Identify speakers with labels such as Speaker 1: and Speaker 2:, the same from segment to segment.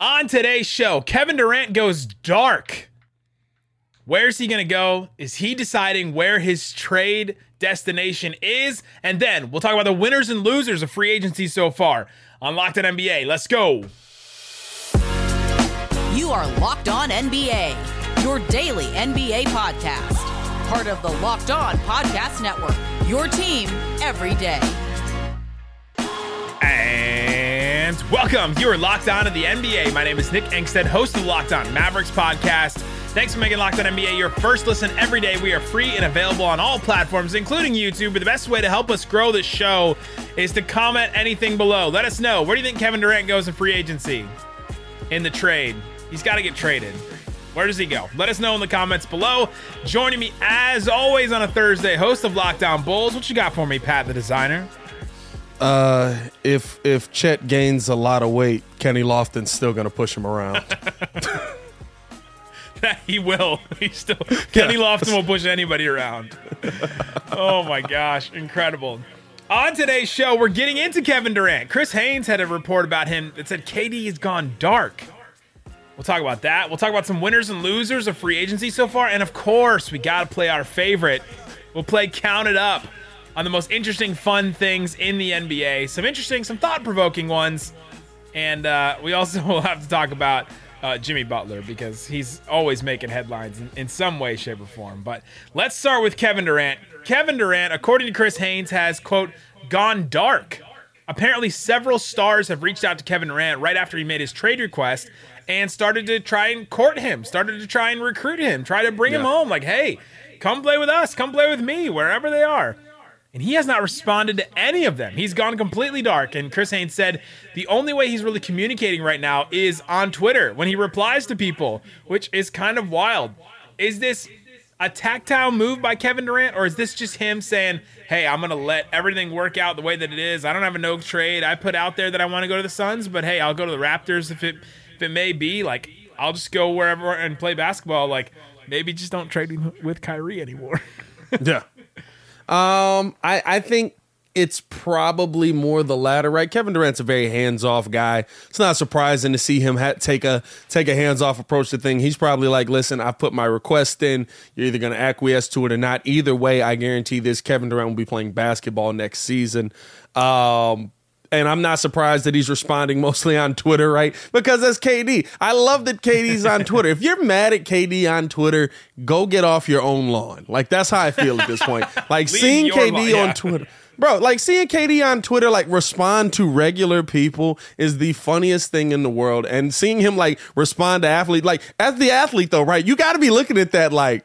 Speaker 1: On today's show, Kevin Durant goes dark. Where's he going to go? Is he deciding where his trade destination is? And then we'll talk about the winners and losers of free agency so far on Locked On NBA. Let's go.
Speaker 2: You are Locked On NBA, your daily NBA podcast. Part of the Locked On Podcast Network, your team every day.
Speaker 1: Welcome. You are locked on to the NBA. My name is Nick Angstadt, host of the Locked On Mavericks podcast. Thanks for making Locked On NBA your first listen every day. We are free and available on all platforms, including YouTube. But the best way to help us grow the show is to comment anything below. Let us know. Where do you think Kevin Durant goes in free agency? In the trade. He's got to get traded. Where does he go? Let us know in the comments below. Joining me, as always, on a Thursday, host of Locked On Bulls. What you got for me, Pat, the designer?
Speaker 3: Uh, if if Chet gains a lot of weight, Kenny Lofton's still going to push him around.
Speaker 1: he will. He still Kenny Lofton will push anybody around. oh my gosh, incredible. On today's show, we're getting into Kevin Durant. Chris Haynes had a report about him that said KD has gone dark. We'll talk about that. We'll talk about some winners and losers of free agency so far, and of course, we got to play our favorite. We'll play Count It Up on the most interesting, fun things in the NBA. Some interesting, some thought provoking ones. And uh, we also will have to talk about uh, Jimmy Butler because he's always making headlines in, in, some way, shape, or form. But let's start with Kevin Durant. Kevin Durant, according to Chris Haynes, has, quote, gone dark. Apparently, several stars have reached out to Kevin Durant right after he made his trade request and started to try and court him, started to try and recruit him, try to bring yeah. him home. Like, hey, come play with us, come play with me, wherever they are. And he has not responded to any of them. He's gone completely dark. And Chris Haynes said the only way he's really communicating right now is on Twitter when he replies to people, which is kind of wild. Is this a tactile move by Kevin Durant, or is this just him saying, hey, I'm going to let everything work out the way that it is? I don't have a no trade. I put out there that I want to go to the Suns, but hey, I'll go to the Raptors if it if it may be. Like, I'll just go wherever and play basketball. Like, maybe just don't trade with Kyrie anymore.
Speaker 3: yeah. Um, I, I think it's probably more the latter, right? Kevin Durant's a very hands-off guy. It's not surprising to see him ha- take a take a hands-off approach to thing. He's probably like, "Listen, I've put my request in. You're either going to acquiesce to it or not. Either way, I guarantee this Kevin Durant will be playing basketball next season." Um, and I'm not surprised that he's responding mostly on Twitter, right? Because that's KD. I love that KD's on Twitter. If you're mad at KD on Twitter, go get off your own lawn. Like that's how I feel at this point. Like seeing KD lawn, yeah. on Twitter. Bro, like seeing KD on Twitter like respond to regular people is the funniest thing in the world. And seeing him like respond to athlete, like as the athlete though, right? You got to be looking at that like,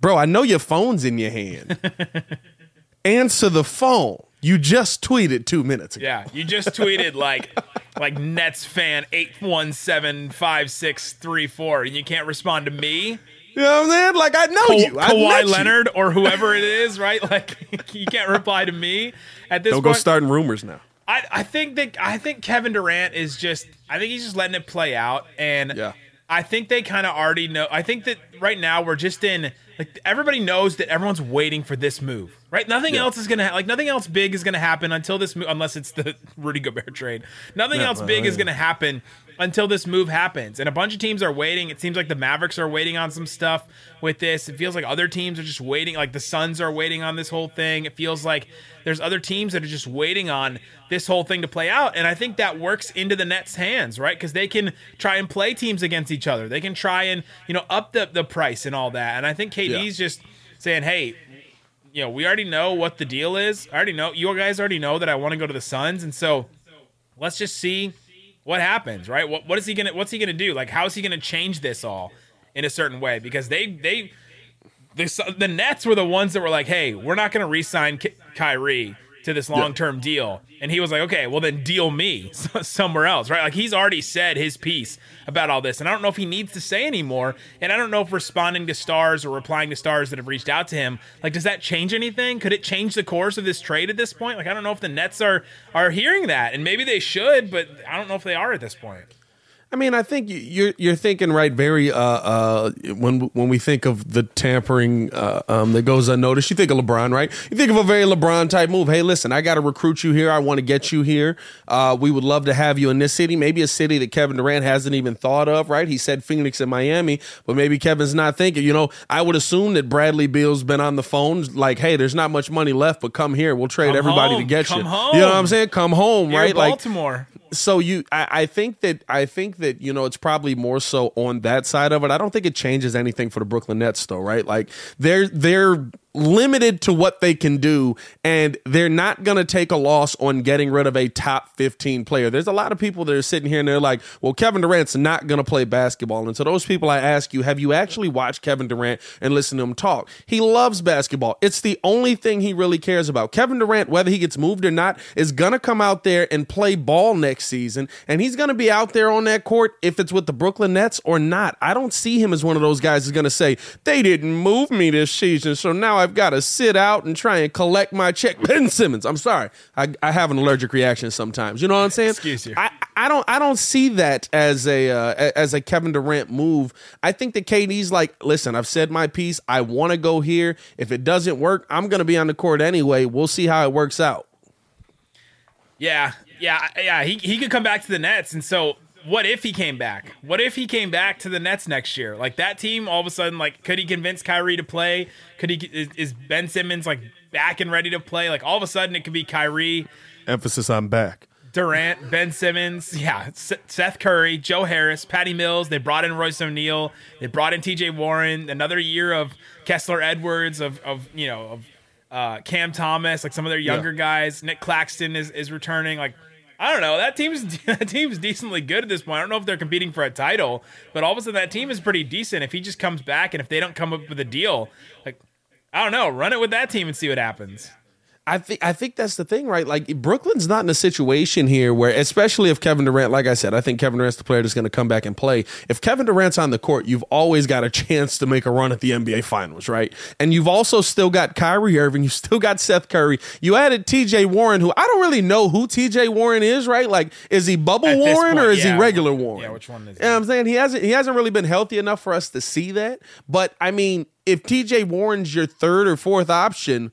Speaker 3: bro, I know your phone's in your hand. Answer the phone. You just tweeted two minutes ago.
Speaker 1: Yeah, you just tweeted like like Nets fan eight one seven five six three four, and you can't respond to me.
Speaker 3: You know what I'm saying? Like I know Ka- you,
Speaker 1: I Kawhi Leonard you. or whoever it is, right? Like you can't reply to me at this.
Speaker 3: Don't
Speaker 1: point.
Speaker 3: go starting rumors now.
Speaker 1: I, I think that I think Kevin Durant is just I think he's just letting it play out, and yeah. I think they kind of already know. I think that right now we're just in like everybody knows that everyone's waiting for this move, right? Nothing yeah. else is gonna ha- like nothing else big is gonna happen until this move, unless it's the Rudy Gobert trade. Nothing yeah, else big is gonna happen until this move happens. And a bunch of teams are waiting. It seems like the Mavericks are waiting on some stuff with this. It feels like other teams are just waiting. Like the Suns are waiting on this whole thing. It feels like there's other teams that are just waiting on this whole thing to play out. And I think that works into the Nets' hands, right? Because they can try and play teams against each other. They can try and, you know, up the, the price and all that. And I think KD's yeah. just saying, hey, you know, we already know what the deal is. I already know you guys already know that I want to go to the Suns, and so let's just see what happens, right? What what is he gonna what's he gonna do? Like, how is he gonna change this all in a certain way? Because they they the, the Nets were the ones that were like, hey, we're not gonna re-sign Ky- Kyrie to this long-term yeah. deal. And he was like okay well then deal me somewhere else right? Like he's already said his piece about all this. And i don't know if he needs to say anymore. And i don't know if responding to stars or replying to stars that have reached out to him like does that change anything? Could it change the course of this trade at this point? Like i don't know if the nets are are hearing that. And maybe they should but i don't know if they are at this point
Speaker 3: I mean, I think you're you're thinking right. Very uh, uh, when when we think of the tampering uh, um, that goes unnoticed, you think of LeBron, right? You think of a very LeBron type move. Hey, listen, I got to recruit you here. I want to get you here. Uh, we would love to have you in this city, maybe a city that Kevin Durant hasn't even thought of. Right? He said Phoenix and Miami, but maybe Kevin's not thinking. You know, I would assume that Bradley Beal's been on the phone, like, hey, there's not much money left, but come here. We'll trade
Speaker 1: Come
Speaker 3: everybody
Speaker 1: home.
Speaker 3: to get
Speaker 1: Come
Speaker 3: you.
Speaker 1: home.
Speaker 3: You know what I'm saying? Come home,
Speaker 1: You're
Speaker 3: right? Like
Speaker 1: Baltimore.
Speaker 3: So you I, I think that I think that you know it's probably more so on that side of it. I don't think it changes anything for the Brooklyn Nets though, right? Like they're they're limited to what they can do and they're not going to take a loss on getting rid of a top 15 player. There's a lot of people that are sitting here and they're like, "Well, Kevin Durant's not going to play basketball." And so those people I ask you, have you actually watched Kevin Durant and listened to him talk? He loves basketball. It's the only thing he really cares about. Kevin Durant, whether he gets moved or not, is going to come out there and play ball next season and he's going to be out there on that court if it's with the Brooklyn Nets or not. I don't see him as one of those guys who's going to say, "They didn't move me this season, so now I've got to sit out and try and collect my check." Ben Simmons, I'm sorry. I, I have an allergic reaction sometimes. You know what I'm saying?
Speaker 1: Excuse you.
Speaker 3: I, I don't I don't see that as a uh, as a Kevin Durant move. I think that KD's like, listen, I've said my piece. I want to go here. If it doesn't work, I'm going to be on the court anyway. We'll see how it works out.
Speaker 1: Yeah, yeah, yeah. He he could come back to the Nets, and so what if he came back? What if he came back to the Nets next year? Like that team, all of a sudden, like could he convince Kyrie to play? Could he? Is, is Ben Simmons like back and ready to play? Like all of a sudden, it could be Kyrie,
Speaker 3: Emphasis on back.
Speaker 1: Durant, Ben Simmons, yeah, S- Seth Curry, Joe Harris, Patty Mills. They brought in Royce O'Neale. They brought in T.J. Warren. Another year of Kessler Edwards, of of you know of uh, Cam Thomas, like some of their younger
Speaker 3: Yeah.
Speaker 1: guys. Nick Claxton is is returning. Like I don't know, that team's that team's decently good at this point. I don't know if they're competing for a title, but all of a sudden that team is pretty decent. If he just comes back and if they don't come up with a deal, like I don't know, run it with that team and see what happens.
Speaker 3: I think I think that's the thing, right? Like Brooklyn's not in a situation here where, especially if Kevin Durant, like I said, I think Kevin Durant's the player that's going to come back and play. If Kevin Durant's on the court, you've always got a chance to make a run at the NBA Finals, right? And you've also still got Kyrie Irving, you've still got Seth Curry, you added T.J. Warren, who I don't really know who T.J. Warren is, right? Like, is he Bubble
Speaker 1: At
Speaker 3: Warren or is
Speaker 1: yeah.
Speaker 3: he regular Warren?
Speaker 1: Yeah, which one is
Speaker 3: You know I'm saying? He hasn't he hasn't really been healthy enough for us to see that. But I mean, if TJ Warren's your third or fourth option,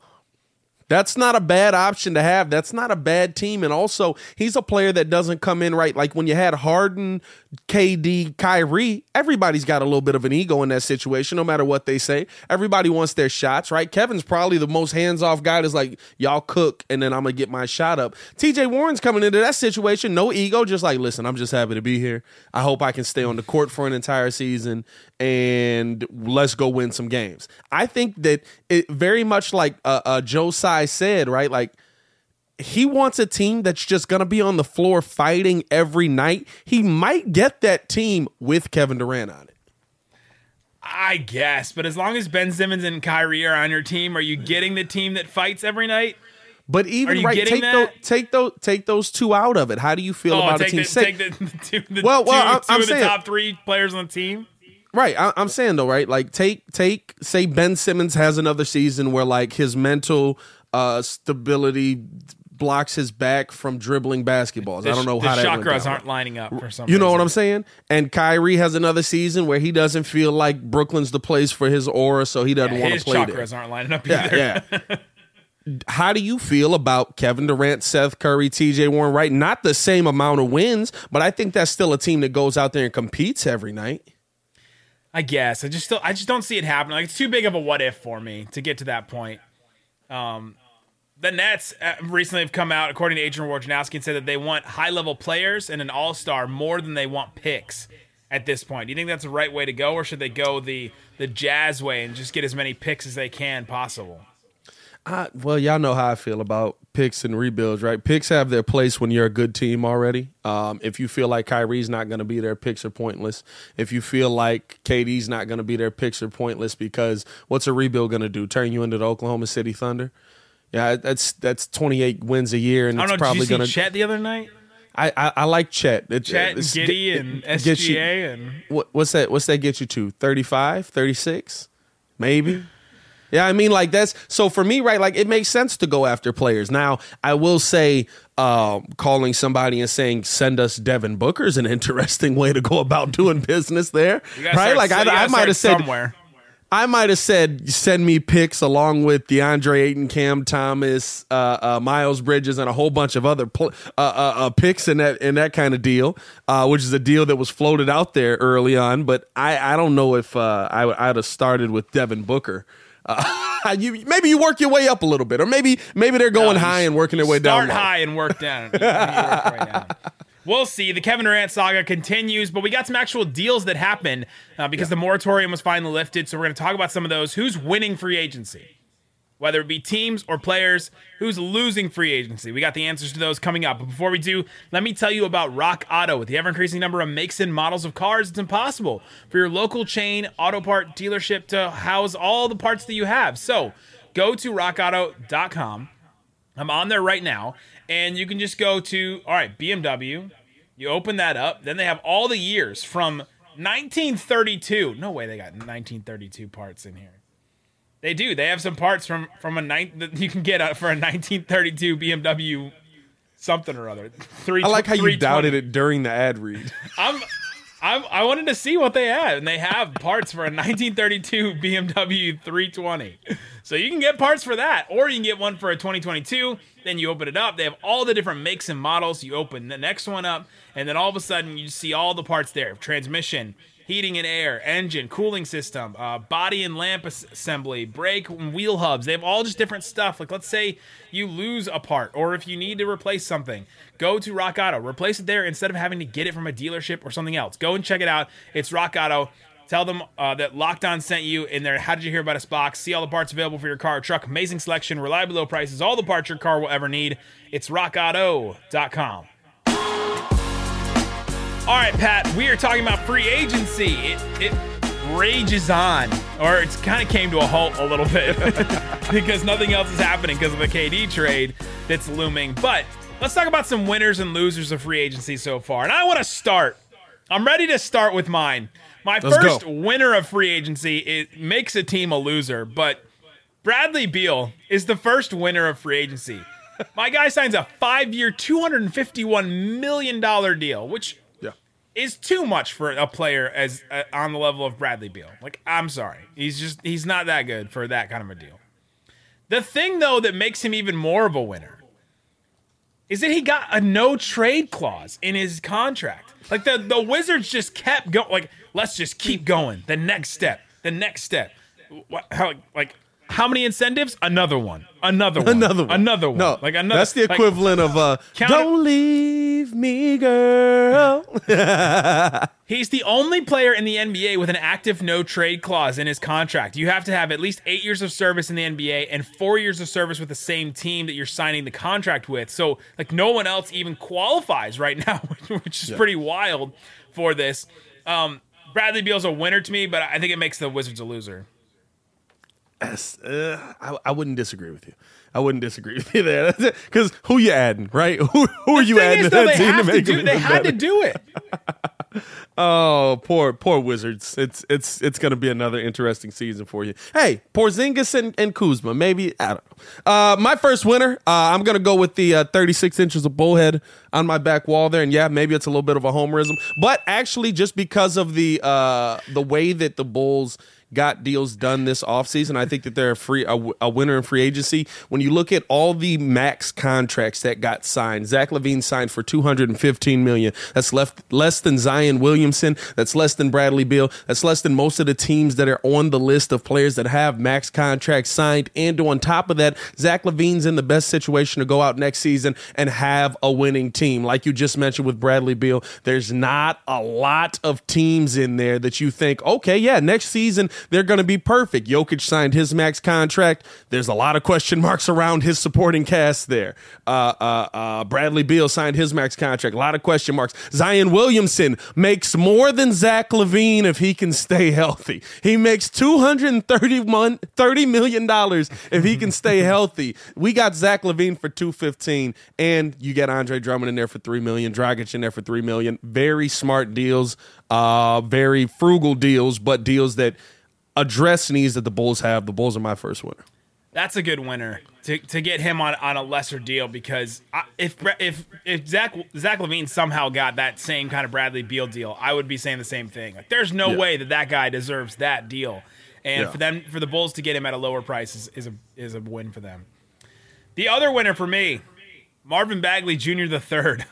Speaker 3: that's not a bad option to have. That's not a bad team. And also, he's a player that doesn't come in right. Like when you had Harden, KD, Kyrie, everybody's got a little bit of an ego in that situation, no matter what they say. Everybody wants their shots, right? Kevin's probably the most hands off guy that's like, y'all cook, and then I'm going to get my shot up. TJ Warren's coming into that situation, no ego, just like, listen, I'm just happy to be here. I hope I can stay on the court for an entire season and let's go win some games. I think that it very much like uh, uh, Joe Tsai said, right? Like he wants a team that's just going to be on the floor fighting every night. He might get that team with Kevin Durant on it.
Speaker 1: I guess, but as long as Ben Simmons and Kyrie are on your team, are you getting the team that fights every night?
Speaker 3: But even right, take those, take those, take those two out of it. How do you feel
Speaker 1: Oh,
Speaker 3: about a team?
Speaker 1: the,
Speaker 3: Say-
Speaker 1: the, the two, the
Speaker 3: Well, well,
Speaker 1: two,
Speaker 3: I'm-
Speaker 1: 2
Speaker 3: I'm
Speaker 1: of the
Speaker 3: saying-
Speaker 1: top three players on the team.
Speaker 3: Right. I, I'm saying though, right? Like take take say Ben Simmons has another season where like his mental uh stability blocks his back from dribbling basketballs. I don't know
Speaker 1: the
Speaker 3: how that
Speaker 1: chakras aren't lining up for some.
Speaker 3: You know
Speaker 1: reason.
Speaker 3: what I'm saying? And Kyrie has another season where he doesn't feel like Brooklyn's the place for his aura, so he doesn't
Speaker 1: Yeah,
Speaker 3: want to play
Speaker 1: chakras
Speaker 3: there.
Speaker 1: aren't lining up either.
Speaker 3: Yeah, yeah. How do you feel about Kevin Durant, Seth Curry, TJ Warren, right? Not the same amount of wins, but I think that's still a team that goes out there and competes every night.
Speaker 1: I guess I just still I just don't see it happening. Like it's too big of a what if for me to get to that point. Um, the Nets uh, recently have come out, according to Adrian Wojnarowski, and said that they want high level players and an all star more than they want picks at this point. Do you think that's the right way to go, or should they go the the Jazz way and just get as many picks as they can possible?
Speaker 3: I, well, y'all know how I feel about picks and rebuilds, right? Picks have their place when you're a good team already. Um, if you feel like Kyrie's not going to be there, picks are pointless. If you feel like KD's not going to be there, picks are pointless because what's a rebuild going to do? Turn you into the Oklahoma City Thunder? Yeah, that's that's 28 wins a year, and
Speaker 1: I
Speaker 3: it's
Speaker 1: don't know.
Speaker 3: Probably going to.
Speaker 1: Chet the other night?
Speaker 3: I, I I like Chet. It,
Speaker 1: Chet and Giddey
Speaker 3: it-
Speaker 1: and
Speaker 3: gets you-
Speaker 1: SGA and
Speaker 3: what, what's that? What's that get you to? 35, 36, maybe. Yeah, I mean, like that's so for me, right? Like it makes sense to go after players. Now, I will say, uh, calling somebody and saying send us Devin Booker is an interesting way to go about doing business there, right? Like I, I might have said
Speaker 1: somewhere.
Speaker 3: I might have said send me picks along with DeAndre Ayton, Cam Thomas, uh, uh, Miles Bridges, and a whole bunch of other pl- uh, uh, uh picks in that in that kind of deal, uh, which is a deal that was floated out there early on. But I, I don't know if I, I'd have started with Devin Booker. you maybe you work your way up a little bit, or maybe maybe they're going
Speaker 1: No,
Speaker 3: high and working their way
Speaker 1: Start
Speaker 3: down. low.
Speaker 1: high and work down. You- you work right down. We'll see. The Kevin Durant saga continues, but we got some actual deals that happened uh, because the moratorium was finally lifted. So we're going to talk about some of those. Who's winning free agency? Whether it be teams or players, who's losing free agency? We got the answers to those coming up. But before we do, let me tell you about Rock Auto. With the ever increasing number of makes and models of cars, it's impossible for your local chain auto part dealership to house all the parts that you have. So go to rockauto.com. I'm on there right now, and you can just go to all right BMW. You open that up, then they have all the years from 1932. No way they got 1932 parts in here. They do. They have some parts from from a nine that you can get for a 1932 BMW something or other. Three.
Speaker 3: I like how you doubted it during the ad read.
Speaker 1: I'm, I'm, I wanted to see what they had, and they have parts for a 1932 BMW 320. So you can get parts for that, or you can get one for a 2022. Then you open it up. They have all the different makes and models. You open the next one up, and then all of a sudden you see all the parts there: transmission, heating and air, engine, cooling system, uh, body and lamp assembly, brake and wheel hubs. They have all just different stuff. Like let's say you lose a part, or if you need to replace something, go to Rock Auto, replace it there instead of having to get it from a dealership or something else. Go and check it out. It's Rock Auto. Tell them uh, that Locked On sent you in their How Did You Hear About Us box. See all the parts available for your car or truck. Amazing selection, reliable low prices, all the parts your car will ever need. It's rockauto.com. All right, Pat, we are talking about free agency. It, it rages on, or it's kind of came to a halt a little bit because nothing else is happening because of the KD trade that's looming. But let's talk about some winners and losers of free agency so far. And I want to start. I'm ready to start with mine. My
Speaker 3: Let's
Speaker 1: first
Speaker 3: go.
Speaker 1: winner of free agency it makes a team a loser, but Bradley Beal is the first winner of free agency. My guy signs a five-year, $251 million deal, which. Is too much for a player as uh, on the level of Bradley Beal. Like, I'm sorry, he's just he's not that good for that kind of a deal. The thing though that makes him even more of a winner is that he got a no trade clause in his contract. Like the the Wizards just kept going. Like, let's just keep going. The next step. The next step. What, how, like, how many incentives? Another one. Another one.
Speaker 3: Another one.
Speaker 1: Another one.
Speaker 3: No,
Speaker 1: like another.
Speaker 3: That's the
Speaker 1: like,
Speaker 3: equivalent of uh,
Speaker 1: Count-
Speaker 3: "Don't leave me, girl."
Speaker 1: He's the only player in the NBA with an active no trade clause in his contract. You have to have at least eight years of service in the NBA and four years of service with the same team that you're signing the contract with. So, like, no one else even qualifies right now, which is pretty wild for this. Um, Bradley Beal's a winner to me, but I think it makes the Wizards a loser.
Speaker 3: Uh, I, I wouldn't disagree with you. I wouldn't disagree with you there because who you adding, right? Who, who are you adding
Speaker 1: is,
Speaker 3: to
Speaker 1: though,
Speaker 3: that
Speaker 1: they
Speaker 3: team to
Speaker 1: have to
Speaker 3: make
Speaker 1: do. They had to do it.
Speaker 3: Oh, poor poor Wizards. It's it's it's going to be another interesting season for you. Hey, Porzingis and, and Kuzma. Maybe I don't know. Uh, my first winner. Uh, I'm going to go with the uh, 36 inches of bullhead on my back wall there. And yeah, maybe it's a little bit of a homerism, but actually, just because of the uh, the way that the Bulls got deals done this offseason. I think that they're a free a, a winner in free agency. When you look at all the max contracts that got signed, Zach LaVine signed for 215 million. That's left less than Zion Williamson. That's less than Bradley Beal. That's less than most of the teams that are on the list of players that have max contracts signed. And on top of that, Zach LaVine's in the best situation to go out next season and have a winning team. Like you just mentioned with Bradley Beal, there's not a lot of teams in there that you think, okay, yeah, next season they're going to be perfect. Jokic signed his max contract. There's a lot of question marks around his supporting cast there. Uh, uh, uh, Bradley Beal signed his max contract. A lot of question marks. Zion Williamson makes more than Zach LaVine if he can stay healthy. He makes $230 $30 million if he can stay healthy. We got Zach LaVine for 215 and you get Andre Drummond in there for 3 million, Dragic in there for 3 million. Very smart deals, uh, very frugal deals, but deals that address needs that the Bulls have, the Bulls are my first winner.
Speaker 1: That's a good winner to, to get him on, on a lesser deal because I, if if if Zach Zach LaVine somehow got that same kind of Bradley Beal deal, I would be saying the same thing. Like, there's no
Speaker 3: Yeah.
Speaker 1: way that that guy deserves that deal, and
Speaker 3: Yeah.
Speaker 1: for them for the Bulls to get him at a lower price is, is a is a win for them. The other winner for me, Marvin Bagley Jr. the third.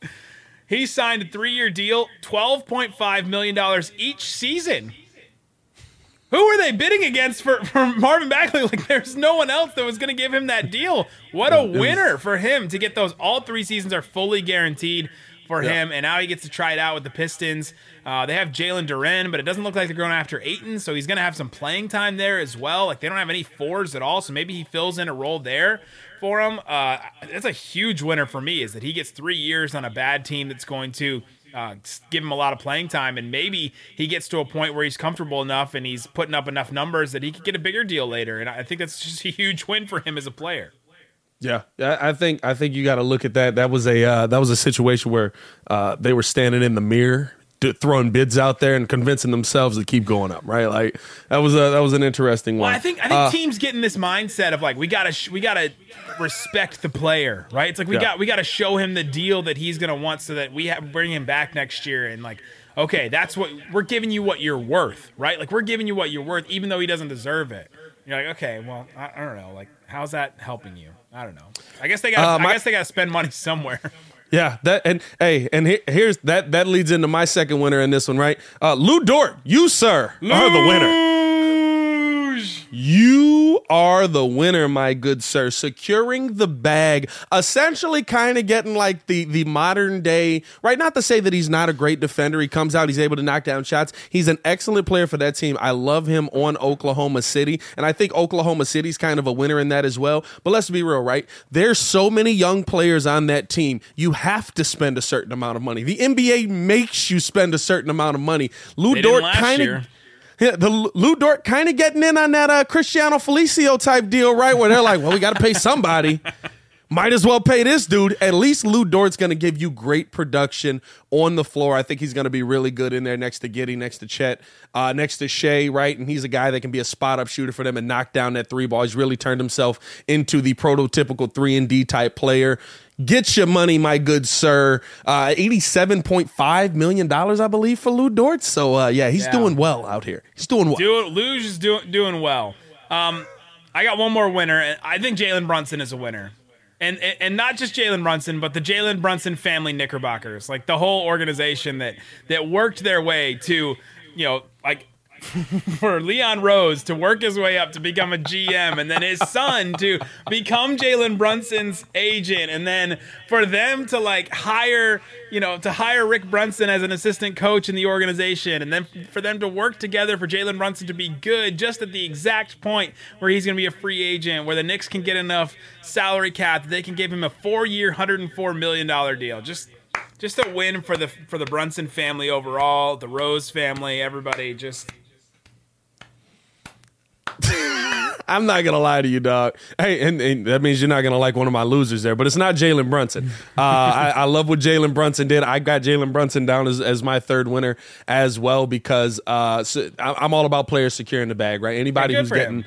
Speaker 1: he signed a three year deal, twelve point five million dollars each season. Who were they bidding against for, for Marvin Bagley? Like, there's no one else that was going to give him that deal. What a winner for him to get those. All three seasons are fully guaranteed for
Speaker 3: Yeah.
Speaker 1: him, and now he gets to try it out with the Pistons. Uh, they have Jalen Duren, but it doesn't look like they're going after Ayton, so he's going to have some playing time there as well. Like, they don't have any fours at all, so maybe he fills in a role there for him. Uh, that's a huge winner for me, is that he gets three years on a bad team that's going to uh, give him a lot of playing time, and maybe he gets to a point where he's comfortable enough and he's putting up enough numbers that he could get a bigger deal later. And I think that's just a huge win for him as a player.
Speaker 3: Yeah, I think I think you got to look at that. That was a uh, that was a situation where uh, they were standing in the mirror, throwing bids out there and convincing themselves to keep going up. Right, like that was a that was an interesting one.
Speaker 1: Well, I think I think
Speaker 3: Uh,
Speaker 1: teams get in this mindset of like we gotta sh- we gotta respect the player, right? It's like we
Speaker 3: Yeah.
Speaker 1: got we gotta show him the deal that he's gonna want so that we have bring him back next year and like okay, that's what we're giving you what you're worth, right? Like we're giving you what you're worth, even though he doesn't deserve it. You're like, okay, well, I, I don't know, like how's that helping you? I don't know. I guess they got
Speaker 3: Uh,
Speaker 1: I guess they got to spend money somewhere.
Speaker 3: Yeah, that and hey, and he, here's that that leads into my second winner in this one, right? Uh, Lu Dort, you sir are the winner. You are the winner, my good sir. Securing the bag, essentially kind of getting like the the modern day, right? Not to say that he's not a great defender. He comes out, he's able to knock down shots. He's an excellent player for that team. I love him on Oklahoma City, and I think Oklahoma City's kind of a winner in that as well. But let's be real, right? There's so many young players on that team. You have to spend a certain amount of money. The NBA makes you spend a certain amount of money.
Speaker 1: Lu
Speaker 3: Dort kind of yeah, the Lu Dort kind of getting in on that uh, Cristiano Felicio type deal, right? Where they're like, well, we got to pay somebody. Might as well pay this dude. At least Lu Dort's going to give you great production on the floor. I think he's going to be really good in there next to Giddey, next to Chet, uh, next to Shai, right? And he's a guy that can be a spot up shooter for them and knock down that three ball. He's really turned himself into the prototypical three and D type player. Get your money, my good sir. Uh, Eighty-seven point five million dollars, I believe, for Lu Dort. So, uh, yeah, he's
Speaker 1: Yeah.
Speaker 3: doing well out here. He's doing well.
Speaker 1: Do Luge is doing doing well. Um, I got one more winner, and I think Jalen Brunson is a winner, and and, not just Jalen Brunson, but the Jalen Brunson family Knickerbockers, like the whole organization that that worked their way to, you know, like. for Leon Rose to work his way up to become a GM, and then his son to become Jalen Brunson's agent, and then for them to like hire, you know, to hire Rick Brunson as an assistant coach in the organization, and then for them to work together for Jalen Brunson to be good just at the exact point where he's going to be a free agent, where the Knicks can get enough salary cap that they can give him a four-year, hundred and four million dollar deal. Just just a win for the for the Brunson family overall, the Rose family, everybody. Just
Speaker 3: I'm not gonna lie to you, dog. Hey, and, and that means you're not gonna like one of my losers there, but it's not Jalen Brunson. Uh, I, I love what Jalen Brunson did. I got Jalen Brunson down as, as my third winner as well because uh, so I- I'm all about players securing the bag, right? Anybody who's getting.
Speaker 1: him.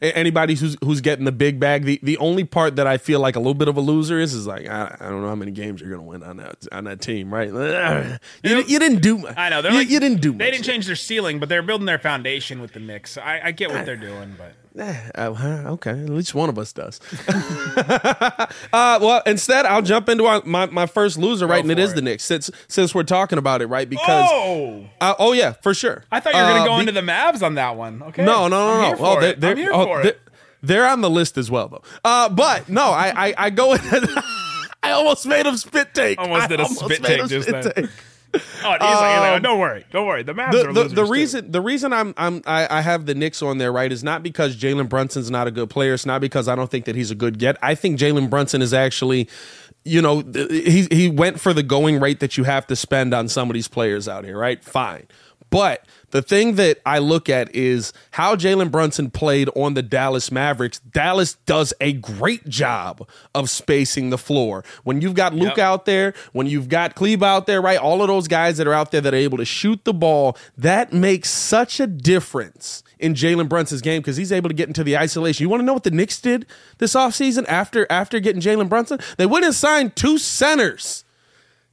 Speaker 3: Anybody who's who's getting the big bag, the, the only part that I feel like a little bit of a loser is is like I, I don't know how many games you're gonna win on that on that team, right? You, you didn't do much.
Speaker 1: I know they're
Speaker 3: you,
Speaker 1: like
Speaker 3: you didn't do much.
Speaker 1: They didn't change their ceiling, but they're building their foundation with the Knicks. I, I get what they're doing, but
Speaker 3: Eh, uh, okay, at least one of us does. uh, well, instead, I'll jump into our, my, my first loser, right? And it
Speaker 1: for
Speaker 3: is
Speaker 1: it.
Speaker 3: the Knicks, since since we're talking about it, right? Because
Speaker 1: oh,
Speaker 3: uh, oh yeah, for sure.
Speaker 1: I thought you were going
Speaker 3: Uh,
Speaker 1: to go
Speaker 3: be-
Speaker 1: into the Mavs on that one. Okay,
Speaker 3: no, no, no, no. Oh, they're, they're,
Speaker 1: I'm here
Speaker 3: oh,
Speaker 1: for
Speaker 3: they're,
Speaker 1: it.
Speaker 3: they're on the list as well, though. Uh, but no, I I, I go. I almost made him spit take.
Speaker 1: Almost did a spit take just
Speaker 3: spit
Speaker 1: then.
Speaker 3: take.
Speaker 1: Oh, he's like, he's like, oh, don't worry, don't worry. The Mavs
Speaker 3: the,
Speaker 1: are
Speaker 3: the,
Speaker 1: losers
Speaker 3: the
Speaker 1: too.
Speaker 3: reason the reason I'm I'm I, I have the Knicks on there right is not because Jalen Brunson's not a good player. It's not because I don't think that he's a good get. I think Jalen Brunson is actually, you know, he he went for the going rate that you have to spend on some of these players out here. Right, fine. But the thing that I look at is how Jalen Brunson played on the Dallas Mavericks. Dallas does a great job of spacing the floor. When you've got Luka
Speaker 1: Yep.
Speaker 3: out there, when you've got Kleber out there, right? All of those guys that are out there that are able to shoot the ball, that makes such a difference in Jalen Brunson's game because he's able to get into the isolation. You want to know what the Knicks did this offseason after after getting Jalen Brunson? They went and signed two centers.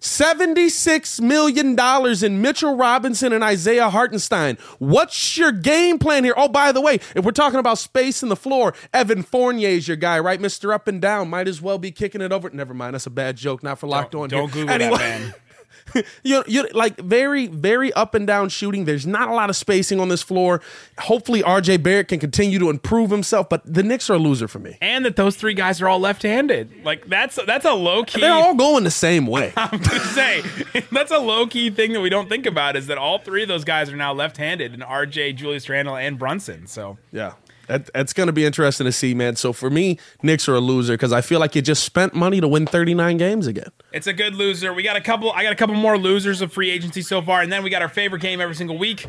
Speaker 3: $76 million in Mitchell Robinson and Isaiah Hartenstein. What's your game plan here? Oh, by the way, if we're talking about space in the floor, Evan Fournier is your guy, right? Mr. Up and Down. Might as well be kicking it over. Never mind. That's a bad joke. Not for locked on.
Speaker 1: Don't
Speaker 3: here.
Speaker 1: Google
Speaker 3: Anyway.
Speaker 1: that, man.
Speaker 3: you you like very very up and down shooting. There's not a lot of spacing on this floor. Hopefully, RJ Barrett can continue to improve himself, but the Knicks are a loser for me.
Speaker 1: And that those three guys are all left-handed. Like that's that's a low key.
Speaker 3: They're all going the same way.
Speaker 1: I'm gonna say that's a low key thing that we don't think about is that all three of those guys are now left-handed, and RJ, Julius Randle, and Brunson. So
Speaker 3: Yeah. That, that's going to be interesting to see, man. So for me, Knicks are a loser because I feel like you just spent money to win 39 games again.
Speaker 1: it's a good loser. We got a couple. I got a couple more losers of free agency so far, and then we got our favorite game every single week,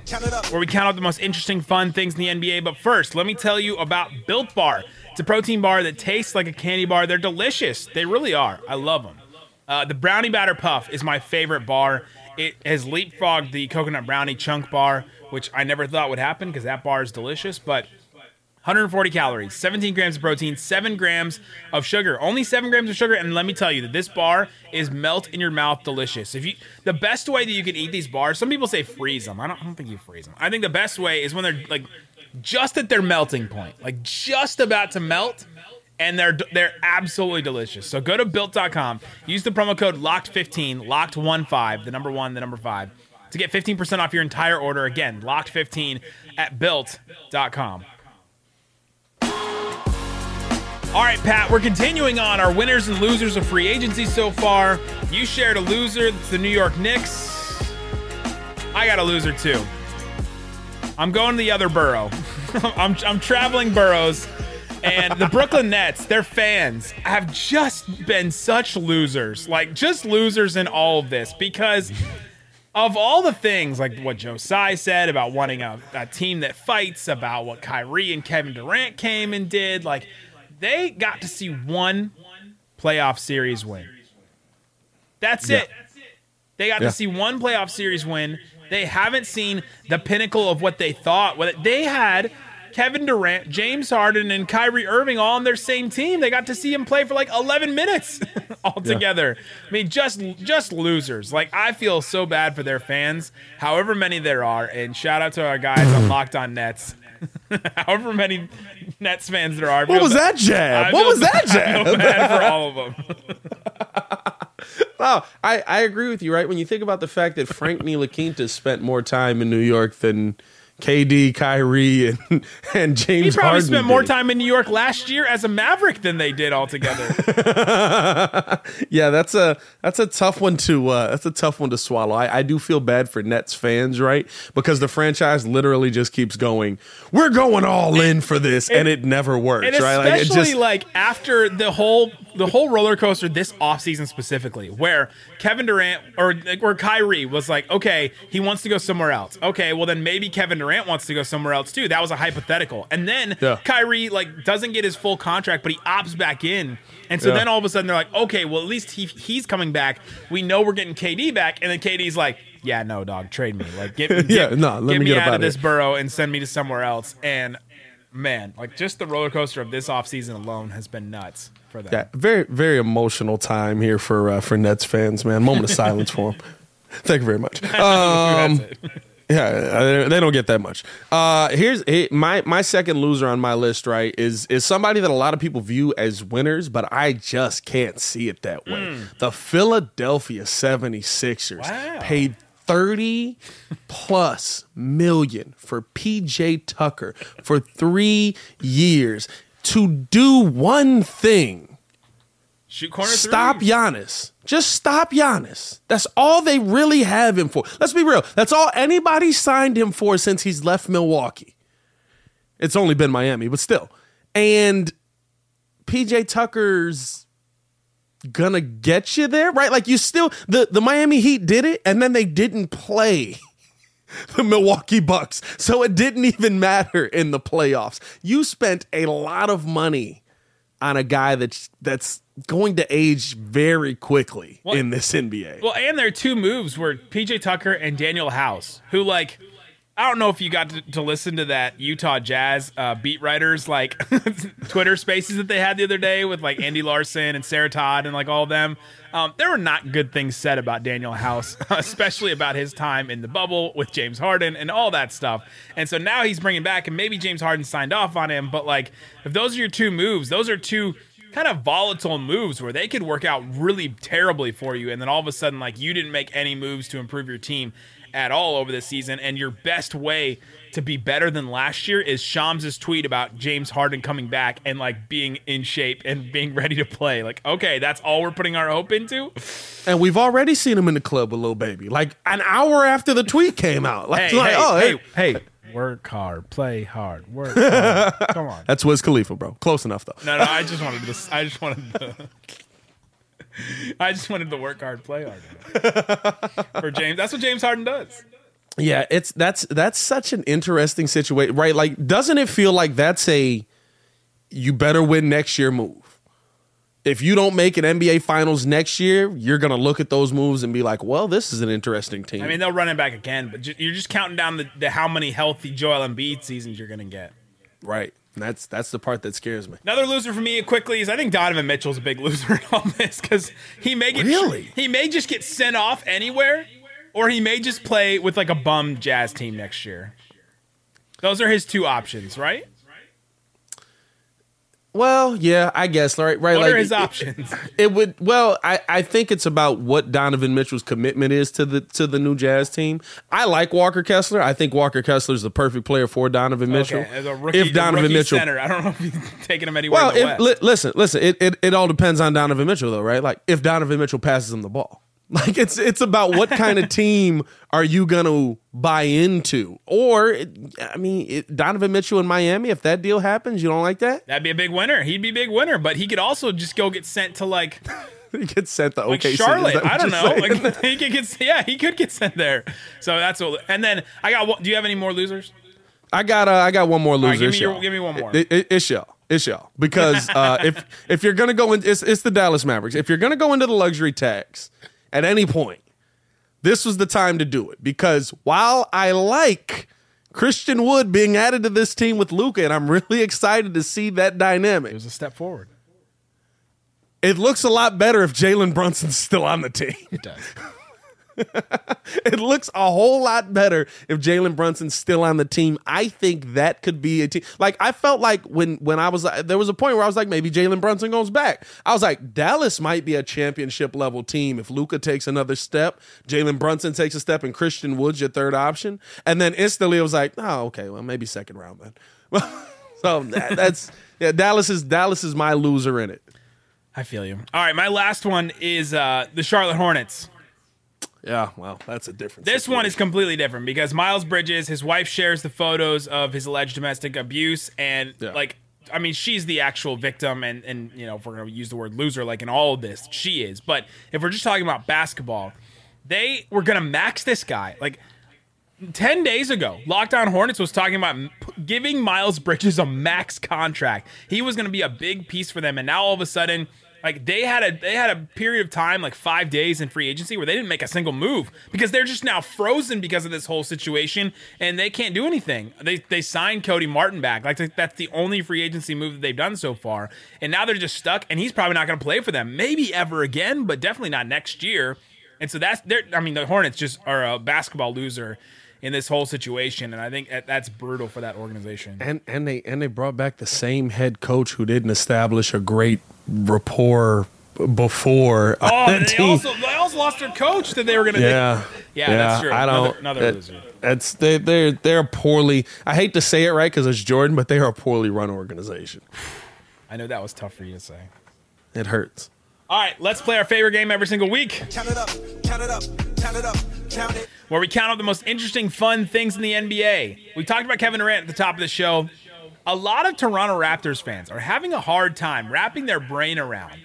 Speaker 1: where we count out the most interesting, fun things in the NBA. But first, let me tell you about Built Bar. It's a protein bar that tastes like a candy bar. They're delicious. They really are. I love them. Uh, the brownie batter puff is my favorite bar. It has leapfrogged the coconut brownie chunk bar, which I never thought would happen because that bar is delicious. But 140 calories, 17 grams of protein, 7 grams of sugar. Only 7 grams of sugar. And let me tell you that this bar is melt in your mouth delicious. If you the best way that you can eat these bars, some people say freeze them. I don't, I don't think you freeze them. I think the best way is when they're like just at their melting point, like just about to melt. And they're they're absolutely delicious. So go to built.com, use the promo code locked15, locked15, the number one, the number five, to get 15% off your entire order. Again, locked15 at built.com. All right, Pat, we're continuing on our winners and losers of free agency so far. You shared a loser, the New York Knicks. I got a loser too. I'm going to the other borough. I'm, I'm traveling boroughs. And the Brooklyn Nets, their fans, have just been such losers. Like, just losers in all of this because of all the things, like what Joe Tsai said about wanting a, a team that fights, about what Kyrie and Kevin Durant came and did, like, they got to see one playoff series win. That's
Speaker 3: Yeah.
Speaker 1: it. They got
Speaker 3: Yeah.
Speaker 1: to see one playoff series win. They haven't seen the pinnacle of what they thought. What they had Kevin Durant, James Harden, and Kyrie Irving all on their same team. They got to see him play for like 11 minutes all together. I mean, just just losers. Like I feel so bad for their fans, however many there are. And shout out to our guys on Locked On Nets. however many Nets fans there are.
Speaker 3: What was that jab? What was that
Speaker 1: bad- I feel bad for all of them.
Speaker 3: Oh, I, I agree with you, right? When you think about the fact that Frank Ntilikina spent more time in New York than KD, Kyrie, and, and James.
Speaker 1: He probably
Speaker 3: Harden
Speaker 1: spent more time in New York last year as a Maverick than they did altogether.
Speaker 3: Yeah, that's a that's a tough one to uh, that's a tough one to swallow. I, I do feel bad for Nets fans, right? Because the franchise literally just keeps going. We're going all in for this, and, it never works,
Speaker 1: and
Speaker 3: right? Like
Speaker 1: especially
Speaker 3: just
Speaker 1: like after the whole the whole roller coaster this offseason specifically where Kevin Durant or or Kyrie was like okay he wants to go somewhere else okay well then maybe Kevin Durant wants to go somewhere else too that was a hypothetical and then
Speaker 3: Yeah.
Speaker 1: Kyrie like doesn't get his full contract but he opts back in and so
Speaker 3: Yeah.
Speaker 1: then all of a sudden they're like okay well at least he he's coming back we know we're getting KD back and then KD's like yeah no dog trade me like get,
Speaker 3: Yeah, no, let
Speaker 1: get
Speaker 3: me
Speaker 1: me
Speaker 3: get
Speaker 1: out of this borough and send me to somewhere else and man, like just the roller coaster of this offseason alone has been nuts for them.
Speaker 3: yeah, very very emotional time here for uh, for Nets fans, man. Moment of silence for them. Thank you very much. Um. Yeah, uh, they- don't get that much. Uh, here's he- my my second loser on my list. Right is is somebody that a lot of people view as winners, but I just can't see it that way. The Philadelphia 76ers
Speaker 1: Wow.
Speaker 3: paid 30 plus million for PJ Tucker for 3 years to do one thing.
Speaker 1: Shoot corner
Speaker 3: Stop. Giannis. Just stop Giannis. That's all they really have him for. Let's be real. That's all anybody signed him for since he's left Milwaukee. It's only been Miami, but still. And PJ Tucker's gonna get you there, right? Like you still the the Miami Heat did it and then they didn't play the Milwaukee Bucks. So it didn't even matter in the playoffs. You spent a lot of money on a guy that's that's going to age very quickly
Speaker 1: Well-
Speaker 3: in this NBA.
Speaker 1: Well, and their two moves were PJ Tucker and Danuel House, who like, I don't know if you got to, to listen to that Utah Jazz uh, beat writers like Twitter Spaces that they had the other day with like Andy Larsen and Sarah Todd and like all of them. Um, there were not good things said about Danuel House, especially about his time in the bubble with James Harden and all that stuff. And so now he's bringing back, and maybe James Harden signed off on him, but like if those are your two moves, those are two kind of volatile moves where they could work out really terribly for you and then all of a sudden like you didn't make any moves to improve your team at all over the season and your best way to be better than last year is Shams' tweet about James Harden coming back and like being in shape and being ready to play. Like, okay, that's all we're putting our hope into.
Speaker 3: and we've already seen him in the club with Lil Baby, like an hour after the tweet came out. Like,
Speaker 1: Hey,
Speaker 3: like,
Speaker 1: hey,
Speaker 3: oh, hey,
Speaker 1: hey, hey, work hard, play hard, work hard. Come on.
Speaker 3: That's Wiz Khalifa, bro. Close enough though.
Speaker 1: No, no, I just wanted to. I just wanted to. I just wanted to work hard, play hard. For James, that's what James Harden does.
Speaker 3: Yeah, it's that's that's such an interesting situation, right? Like, doesn't it feel like that's a you better win next year move? If you don't make an NBA Finals next year, you're gonna look at those moves and be like, "Well, this is an interesting team."
Speaker 1: I mean, they'll run it back again, but you're just counting down the, the how many healthy Joel Embiid seasons you're going to get.
Speaker 3: right? And that's that's the part that scares me.
Speaker 1: Another loser for me quickly is I think Donovan Mitchell's a big loser in all this because he may get
Speaker 3: Really?
Speaker 1: he may just get sent off anywhere, or he may just play with like a bum Jazz team next year. Those are his two options, right?
Speaker 3: Well, yeah, I guess right, right.
Speaker 1: What
Speaker 3: like
Speaker 1: are his
Speaker 3: it-
Speaker 1: options?
Speaker 3: It would well, I, I think it's about what Donovan Mitchell's commitment is to the to the new Jazz team. I like Walker Kessler. I think Walker Kessler is the perfect player for Donovan Mitchell.
Speaker 1: Okay, as a rookie,
Speaker 3: if Donovan Mitchell,
Speaker 1: center, I don't know if he's taking him anywhere.
Speaker 3: well,
Speaker 1: in the
Speaker 3: if,
Speaker 1: West.
Speaker 3: li- listen, listen, it, it it all depends on Donovan Mitchell though, right? Like if Donovan Mitchell passes him the ball. Like it's it's about what kind of team are you gonna buy into, or I mean it, Donovan Mitchell in Miami. If that deal happens, you don't like that.
Speaker 1: That'd be a big winner. He'd be a big winner, but he could also just go get sent to like
Speaker 3: He gets sent to
Speaker 1: like
Speaker 3: OKC.
Speaker 1: Charlotte. I don't know. Like he could get yeah, he could get sent there. So that's what. And then I got. Do you have any more losers?
Speaker 3: I got uh, I got one more loser.
Speaker 1: right, give me your- give me one more.
Speaker 3: It- it- it's y'all. It's y'all. Because uh, if if you're gonna go in, it's it's the Dallas Mavericks. If you're gonna go into the luxury tax at any point, this was the time to do it. Because while I like Christian Wood being added to this team with Luka, and I'm really excited to see that dynamic,
Speaker 1: It was a step forward.
Speaker 3: it looks a lot better if Jalen Brunson's still on the team.
Speaker 1: It does.
Speaker 3: it looks a whole lot better if Jalen Brunson's still on the team. I think that could be a team. Like I felt like when when I was there was a point where I was like maybe Jalen Brunson goes back. I was like Dallas might be a championship level team if Luka takes another step, Jalen Brunson takes a step, and Christian Wood's your third option. And then instantly it was like, oh okay, well maybe second round then. so that, that's yeah. Dallas is Dallas is my loser in it.
Speaker 1: I feel you. All right, my last one is uh, the Charlotte Hornets.
Speaker 3: Yeah, well that's a different.
Speaker 1: This one is completely different because Miles Bridges, his wife shares the photos of his alleged domestic abuse, and
Speaker 3: Yeah.
Speaker 1: like, I mean, she's the actual victim, and and you know, if we're gonna use the word loser, like in all of this, she is. But if we're just talking about basketball, they were gonna max this guy like. 10 days ago, Locked On Hornets was talking about giving Miles Bridges a max contract. He was going to be a big piece for them and now all of a sudden like they had a they had a period of time like 5 days in free agency where they didn't make a single move because they're just now frozen because of this whole situation and they can't do anything. They they signed Cody Martin back. Like that's the only free agency move that they've done so far. And now they're just stuck and he's probably not going to play for them. Maybe ever again, but definitely not next year. And so that's they're I mean the Hornets just are a basketball loser in this whole situation, and I think that- that's brutal for that organization.
Speaker 3: and and they and they brought back the same head coach who didn't establish a great rapport before
Speaker 1: Oh,
Speaker 3: on
Speaker 1: they
Speaker 3: team.
Speaker 1: also they also lost their coach that they were going to.
Speaker 3: yeah,
Speaker 1: Yeah, that's true.
Speaker 3: I don't.
Speaker 1: Another- another
Speaker 3: that-
Speaker 1: loser.
Speaker 3: That's they they're they're poorly. I hate to say it right because it's Jordan, but they are a poorly run organization.
Speaker 1: I know that was tough for you to say.
Speaker 3: It hurts.
Speaker 1: All right, let's play our favorite game every single week,
Speaker 4: Count it up, count it up, count it up, count it.
Speaker 1: where we count up the most interesting, fun things in the NBA. We talked about Kevin Durant at the top of the show. A lot of Toronto Raptors fans are having a hard time wrapping their brain around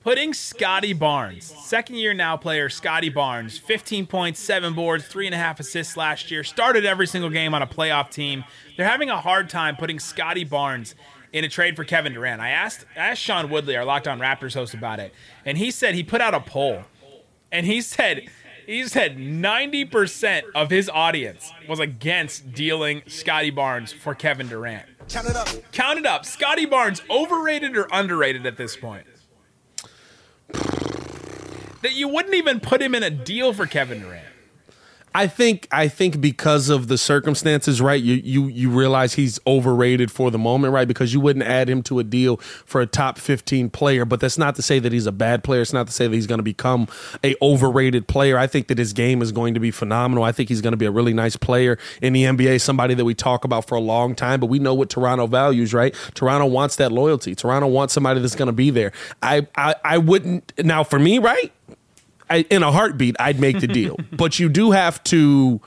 Speaker 1: putting Scottie Barnes, second year now player Scottie Barnes, 15 points, seven boards, three and a half assists last year, started every single game on a playoff team. They're having a hard time putting Scottie Barnes in a trade for Kevin Durant. I asked I asked Sean Woodley, our Locked On Raptors host, about it, and he said he put out a poll, and he said he said 90% of his audience was against dealing Scottie Barnes for Kevin Durant.
Speaker 4: Count it up.
Speaker 1: Count it up. Scottie Barnes, overrated or underrated at this point? That you wouldn't even put him in a deal for Kevin Durant.
Speaker 3: I think I think because of the circumstances, right? You you you realize he's overrated for the moment, right? Because you wouldn't add him to a deal for a top 15 player, but that's not to say that he's a bad player. It's not to say that he's going to become a overrated player. I think that his game is going to be phenomenal. I think he's going to be a really nice player in the NBA, somebody that we talk about for a long time, but we know what Toronto values, right? Toronto wants that loyalty. Toronto wants somebody that's going to be there. I I I wouldn't now for me, right? I, in a heartbeat, I'd make the deal. but you do have to.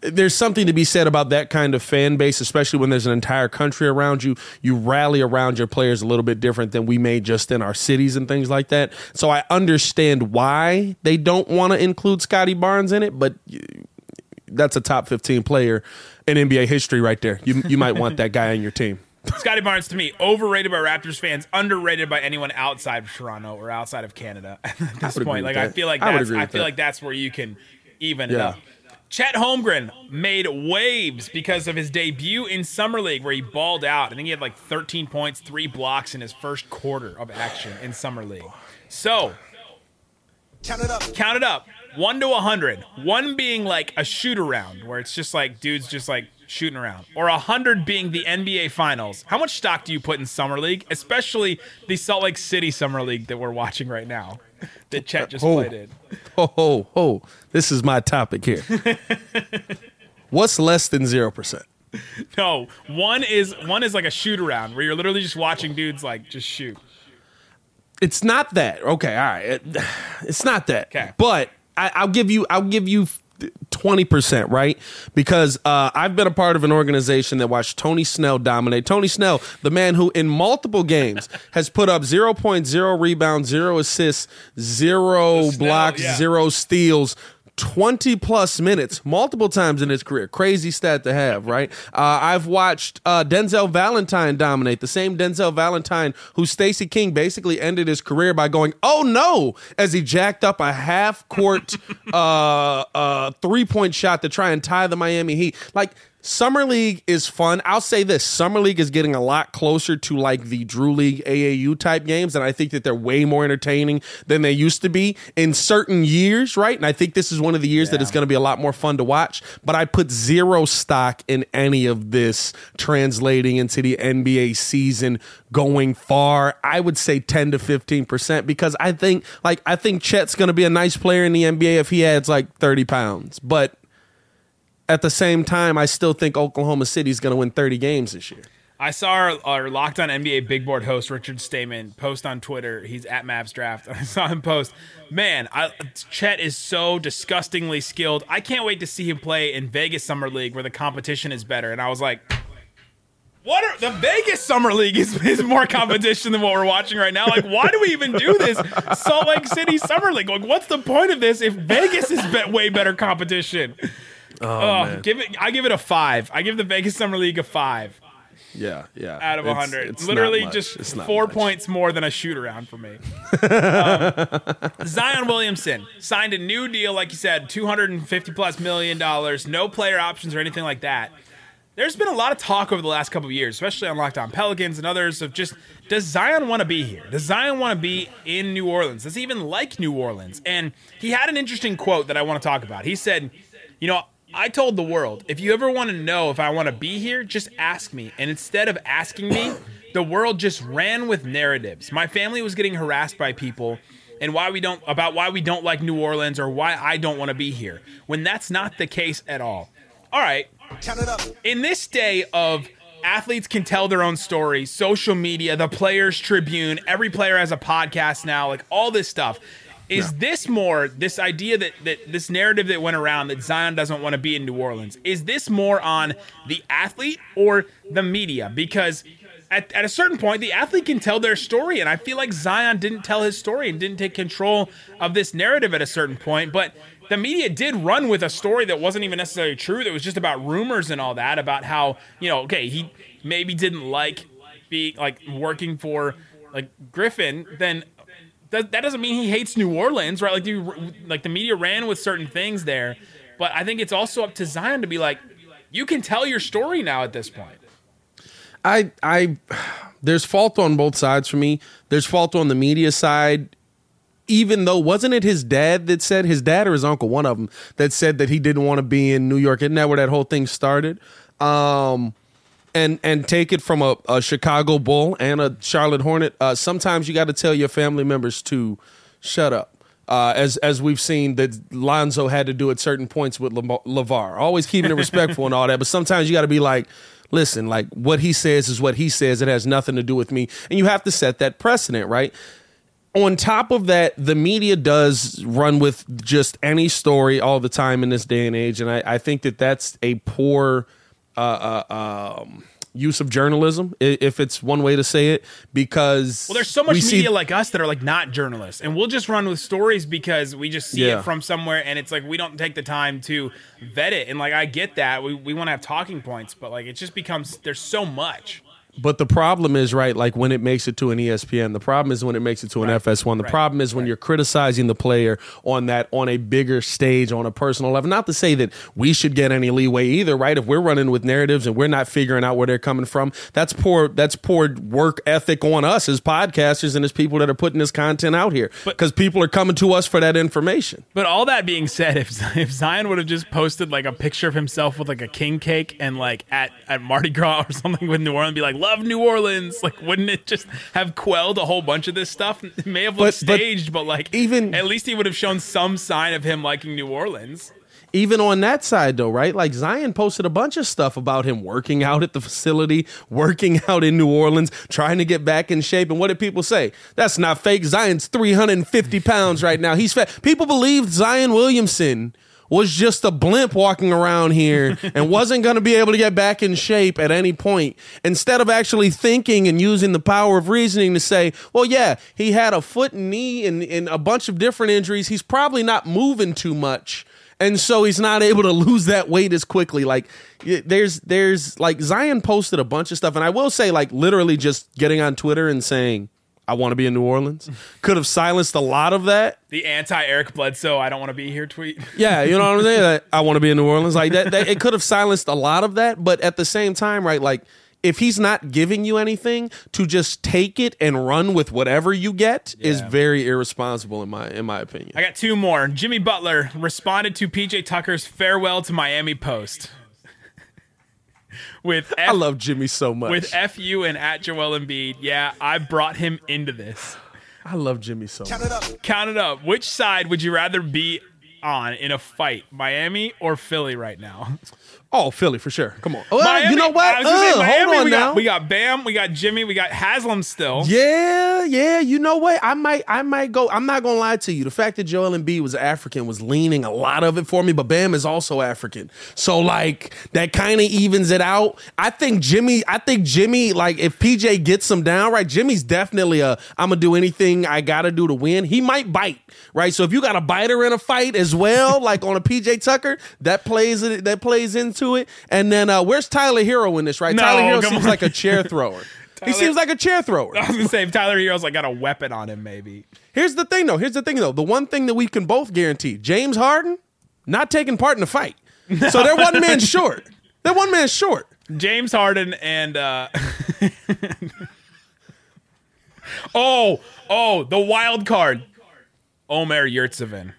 Speaker 3: There's something to be said about that kind of fan base, especially when there's an entire country around you. You rally around your players a little bit different than we may just in our cities and things like that. So I understand why they don't want to include Scottie Barnes in it, but that's a top 15 player in NBA history right there. You you might want that guy on your team.
Speaker 1: Scottie Barnes to me overrated by Raptors fans, underrated by anyone outside of Toronto or outside of Canada at this point.
Speaker 3: with
Speaker 1: Like I feel like
Speaker 3: I
Speaker 1: that's
Speaker 3: agree
Speaker 1: I, feel
Speaker 3: that.
Speaker 1: like that's where you can even it up. Chet Holmgren made waves because of his debut in Summer League where he balled out. I think he had like 13 points, three blocks in his first quarter of action in Summer League. So
Speaker 4: Count it up.
Speaker 1: count it up one to 100. One being like a shoot around where it's just like dudes just like shooting around or a hundred being the nba finals how much stock do you put in summer league especially the salt lake city summer league that we're watching right now that chet just
Speaker 3: Oh.
Speaker 1: played in
Speaker 3: Ho ho ho! This is my topic here. What's less than zero percent?
Speaker 1: no one is one is like a shoot around where you're literally just watching dudes like just shoot
Speaker 3: It's not that. Okay, all right. It- it's not that.
Speaker 1: Okay.
Speaker 3: But I, I'll give you. I'll give you. 20%, right? Because uh, I've been a part of an organization that watched Tony Snell dominate. Tony Snell, the man who in multiple games has put up 0.0 rebounds, 0 assists, 0
Speaker 1: Snell,
Speaker 3: blocks,
Speaker 1: yeah.
Speaker 3: 0 steals. 20 plus minutes multiple times in his career. Crazy stat to have, right? Uh, I've watched uh, Denzel Valentine dominate. The same Denzel Valentine who Stacey King basically ended his career by going, oh no, as he jacked up a half court uh, uh, three point shot to try and tie the Miami Heat. Like, Summer League is fun. I'll say this Summer League is getting a lot closer to like the Drew League AAU type games, and I think that they're way more entertaining than they used to be in certain years, right? And I think this is one of the years that it's going to be a lot more fun to watch. But I put zero stock in any of this translating into the NBA season going far. I would say 10 to 15% because I think like I think Chet's going to be a nice player in the NBA if he adds like 30 pounds. But at the same time, I still think Oklahoma City's going to win 30 games this year.
Speaker 1: I saw our, our Locked On NBA Big Board host Richard Stayman post on Twitter. He's at Mavs Draft. I saw him post. Man, I, Chet is so disgustingly skilled. I can't wait to see him play in Vegas Summer League where the competition is better. And I was like, what are the Vegas Summer League is, is more competition than what we're watching right now? Like, why do we even do this Salt Lake City Summer League? Like, what's the point of this if Vegas is be- way better competition? Oh, give it! I give it a five. I give the Vegas Summer League a five
Speaker 3: Yeah, yeah.
Speaker 1: out of 100.
Speaker 3: it's
Speaker 1: Literally just four
Speaker 3: much.
Speaker 1: points more than a shoot around for me. Um, Zion Williamson signed a new deal, like you said, 250 plus million dollars, no player options or anything like that. There's been a lot of talk over the last couple of years, especially on Locked On Pelicans and others, of just does Zion want to be here? Does Zion want to be in New Orleans? Does he even like New Orleans? And he had an interesting quote that I want to talk about. He said, You know, I told the world, if you ever want to know if I want to be here, just ask me. And instead of asking me, the world just ran with narratives. My family was getting harassed by people and why we don't about why we don't like New Orleans or why I don't want to be here. When that's not the case at all. All right,
Speaker 4: Count it up.
Speaker 1: in this day of athletes can tell their own story, social media, the Players Tribune, every player has a podcast now, like all this stuff. Is this more this idea that that this narrative that went around that Zion doesn't want to be in New Orleans? Is this more on the athlete or the media? Because at, at a certain point, the athlete can tell their story. And I feel like Zion didn't tell his story and didn't take control of this narrative at a certain point. But the media did run with a story that wasn't even necessarily true, that was just about rumors and all that, about how, you know, okay, he maybe didn't like being like working for like Griffin, then that, that doesn't mean he hates New Orleans, right? Like, you, like the media ran with certain things there, but I think it's also up to Zion to be like, you can tell your story now at this point.
Speaker 3: I I there's fault on both sides for me. There's fault on the media side. Even though wasn't it his dad that said his dad or his uncle, one of them, that said that he didn't want to be in New York. Isn't that where that whole thing started? Um, and and take it from a, a Chicago Bull and a Charlotte Hornet. Uh, sometimes you got to tell your family members to shut up. Uh, as as we've seen that Lonzo had to do at certain points with LaVar, always keeping it respectful and all that. But sometimes you got to be like, listen, like what he says is what he says. It has nothing to do with me. And you have to set that precedent, right? On top of that, the media does run with just any story all the time in this day and age. And I, I think that that's a poor uh, uh, um, use of journalism, if it's one way to say it, because
Speaker 1: well, there's so much media see, like us that are like not journalists, and we'll just run with stories because we just see yeah. it from somewhere, and it's like we don't take the time to vet it. And like I get that we we want to have talking points, but like it just becomes there's so much.
Speaker 3: But the problem is, right, like when it makes it to an ESPN, the problem is when it makes it to an right. FS1. The right. problem is when right. you're criticizing the player on that on a bigger stage, on a personal level. Not to say that we should get any leeway either, right? If we're running with narratives and we're not figuring out where they're coming from, that's poor that's poor work ethic on us as podcasters and as people that are putting this content out here. Because people are coming to us for that information.
Speaker 1: But all that being said, if if Zion would have just posted like a picture of himself with like a king cake and like at, at Mardi Gras or something with New Orleans, be like, love New Orleans. Like, wouldn't it just have quelled a whole bunch of this stuff? It may have looked but, staged, but, but like, even at least he would have shown some sign of him liking New Orleans
Speaker 3: even on that side though, right? Like Zion posted a bunch of stuff about him working out at the facility, working out in New Orleans, trying to get back in shape. And what did people say? That's not fake. Zion's 350 pounds right now. He's fat. People believed Zion Williamson was just a blimp walking around here and wasn't going to be able to get back in shape at any point. Instead of actually thinking and using the power of reasoning to say, well, yeah, he had a foot and knee and, and a bunch of different injuries. He's probably not moving too much. And so he's not able to lose that weight as quickly. Like there's there's like Zion posted a bunch of stuff, and I will say like literally just getting on Twitter and saying I want to be in New Orleans. Could have silenced a lot of that.
Speaker 1: The anti Eric Bledsoe, I don't want to be here tweet.
Speaker 3: yeah, you know what I'm saying? I want to be in New Orleans. Like that, that, it could have silenced a lot of that. But at the same time, right, like if he's not giving you anything, to just take it and run with whatever you get yeah. is very irresponsible in my in my opinion.
Speaker 1: I got two more. Jimmy Butler responded to PJ Tucker's farewell to Miami post with
Speaker 3: F- I love Jimmy so much.
Speaker 1: With FU and at Joel Embiid. Yeah, I brought him into this.
Speaker 3: I love Jimmy so
Speaker 4: Count
Speaker 3: much.
Speaker 4: It up.
Speaker 1: Count it up. Which side would you rather be on in a fight, Miami or Philly right now?
Speaker 3: Oh, Philly for sure. Come on. Well, Miami, you know what? Uh, Miami, hold on
Speaker 1: we
Speaker 3: now.
Speaker 1: Got, we got Bam, we got Jimmy, we got Haslem still.
Speaker 3: Yeah, yeah. You know what? I might, I might go. I'm not gonna lie to you. The fact that Joel Embiid was African was leaning a lot of it for me, but Bam is also African, so like that kind of evens it out. I think Jimmy. I think Jimmy. Like if PJ gets him down right, Jimmy's definitely a. I'm gonna do anything I gotta do to win. He might bite right. So if you got a biter in a fight as well, like on a PJ Tucker, that plays. That plays into to it. And then uh, where's Tyler Herro in this? Right, no, Tyler Herro seems on. like a chair thrower. Tyler, he seems like a chair thrower.
Speaker 1: I was gonna say if Tyler Herro's like got a weapon on him, maybe.
Speaker 3: Here's the thing, though. Here's the thing, though. The one thing that we can both guarantee: James Harden not taking part in the fight. No. So they're one man short. They're one man short.
Speaker 1: James Harden and uh oh oh the wild card, Omer Yurtseven,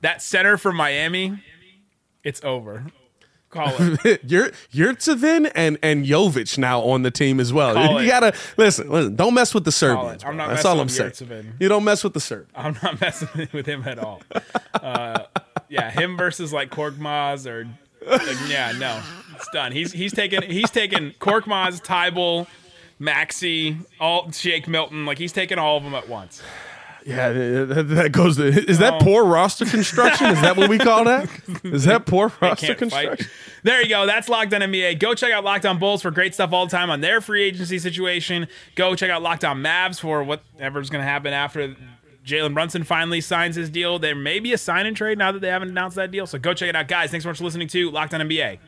Speaker 1: that center from Miami. It's over. Call it.
Speaker 3: You're Yurtseven and and Jovic now on the team as well. Call you it. gotta listen, listen. Don't mess with the Serbians. I'm not That's all I'm saying. Yurtseven. You don't mess with the Serb.
Speaker 1: I'm not messing with him at all. uh, yeah, him versus like Korkmaz or like, yeah, no, it's done. He's he's taken he's taken Korkmaz, Thybulle, Maxey, all Shake Milton. Like he's taking all of them at once.
Speaker 3: Yeah, that, that goes. To, is that
Speaker 1: Oh.
Speaker 3: poor roster construction? Is that what we call that? Is that poor roster
Speaker 1: Can't fight.
Speaker 3: construction?
Speaker 1: There you go. That's Locked On NBA. Go check out Locked On Bulls for great stuff all the time on their free agency situation. Go check out Locked On Mavs for whatever's going to happen after Jalen Brunson finally signs his deal. There may be a sign and trade now that they haven't announced that deal. So go check it out, guys. Thanks so much for listening to Locked On NBA.